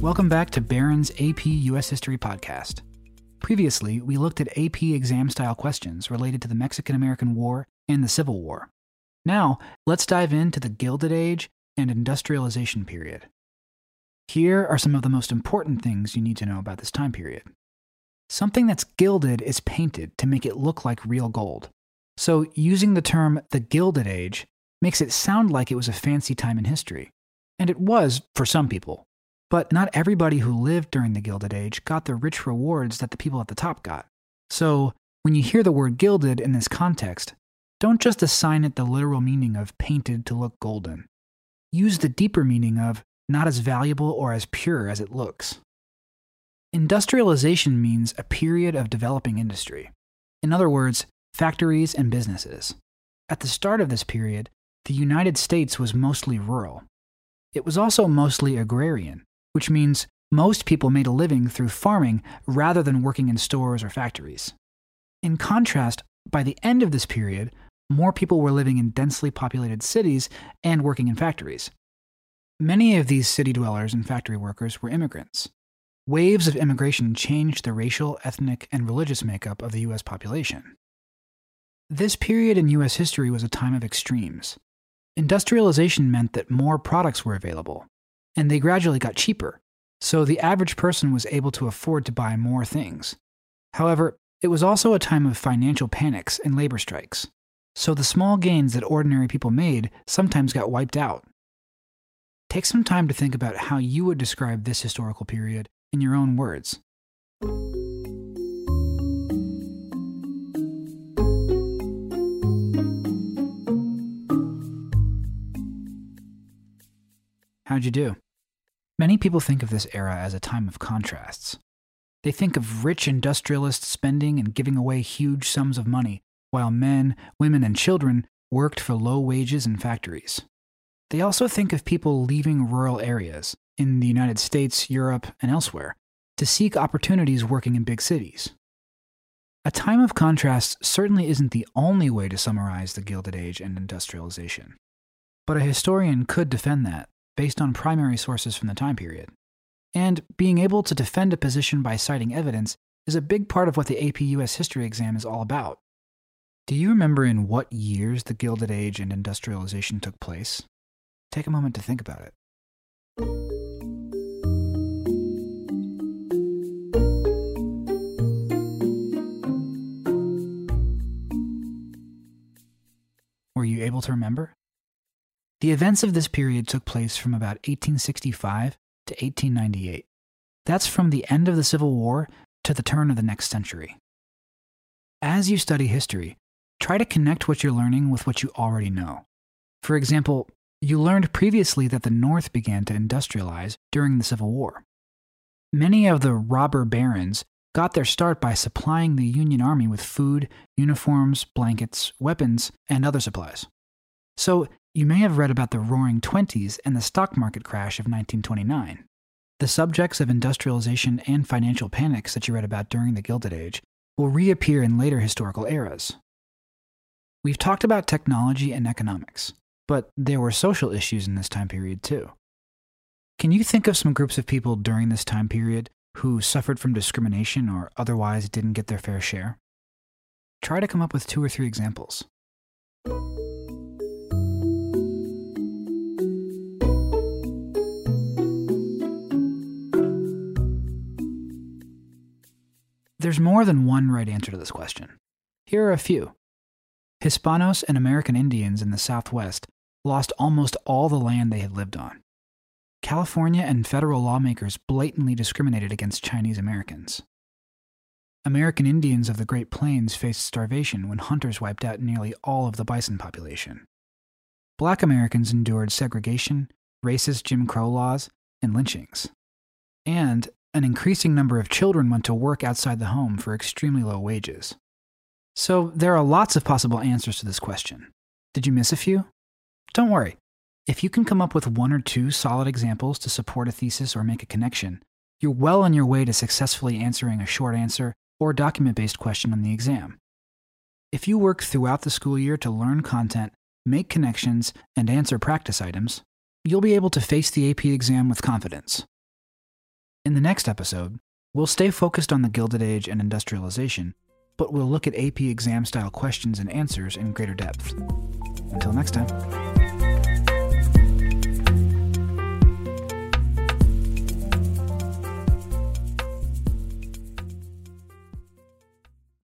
Welcome back to Barron's AP US History Podcast. Previously, we looked at AP exam style questions related to the Mexican American War and the Civil War. Now, let's dive into the Gilded Age and Industrialization period. Here are some of the most important things you need to know about this time period. Something that's gilded is painted to make it look like real gold. So, using the term the Gilded Age makes it sound like it was a fancy time in history. And it was for some people. But not everybody who lived during the Gilded Age got the rich rewards that the people at the top got. So, when you hear the word gilded in this context, don't just assign it the literal meaning of painted to look golden. Use the deeper meaning of not as valuable or as pure as it looks. Industrialization means a period of developing industry. In other words, factories and businesses. At the start of this period, the United States was mostly rural. It was also mostly agrarian, which means most people made a living through farming rather than working in stores or factories. In contrast, by the end of this period, more people were living in densely populated cities and working in factories. Many of these city dwellers and factory workers were immigrants. Waves of immigration changed the racial, ethnic, and religious makeup of the US population. This period in US history was a time of extremes. Industrialization meant that more products were available, and they gradually got cheaper, so the average person was able to afford to buy more things. However, it was also a time of financial panics and labor strikes, so the small gains that ordinary people made sometimes got wiped out. Take some time to think about how you would describe this historical period in your own words. How'd you do? Many people think of this era as a time of contrasts. They think of rich industrialists spending and giving away huge sums of money, while men, women, and children worked for low wages in factories. They also think of people leaving rural areas, in the United States, Europe, and elsewhere, to seek opportunities working in big cities. A time of contrasts certainly isn't the only way to summarize the Gilded Age and industrialization, but a historian could defend that based on primary sources from the time period. And being able to defend a position by citing evidence is a big part of what the AP US history exam is all about. Do you remember in what years the Gilded Age and industrialization took place? Take a moment to think about it. Were you able to remember? The events of this period took place from about 1865 to 1898. That's from the end of the Civil War to the turn of the next century. As you study history, try to connect what you're learning with what you already know. For example, you learned previously that the North began to industrialize during the Civil War. Many of the robber barons got their start by supplying the Union Army with food, uniforms, blankets, weapons, and other supplies. So you may have read about the Roaring Twenties and the stock market crash of 1929. The subjects of industrialization and financial panics that you read about during the Gilded Age will reappear in later historical eras. We've talked about technology and economics, but there were social issues in this time period too. Can you think of some groups of people during this time period who suffered from discrimination or otherwise didn't get their fair share? Try to come up with two or three examples. There's more than one right answer to this question. Here are a few. Hispanos and American Indians in the Southwest lost almost all the land they had lived on. California and federal lawmakers blatantly discriminated against Chinese Americans. American Indians of the Great Plains faced starvation when hunters wiped out nearly all of the bison population. Black Americans endured segregation, racist Jim Crow laws, and lynchings. And an increasing number of children went to work outside the home for extremely low wages. So there are lots of possible answers to this question. Did you miss a few? Don't worry. If you can come up with one or two solid examples to support a thesis or make a connection, you're well on your way to successfully answering a short answer or document based question on the exam. If you work throughout the school year to learn content, make connections, and answer practice items, you'll be able to face the AP exam with confidence. In the next episode, we'll stay focused on the Gilded Age and industrialization, but we'll look at AP exam style questions and answers in greater depth. Until next time.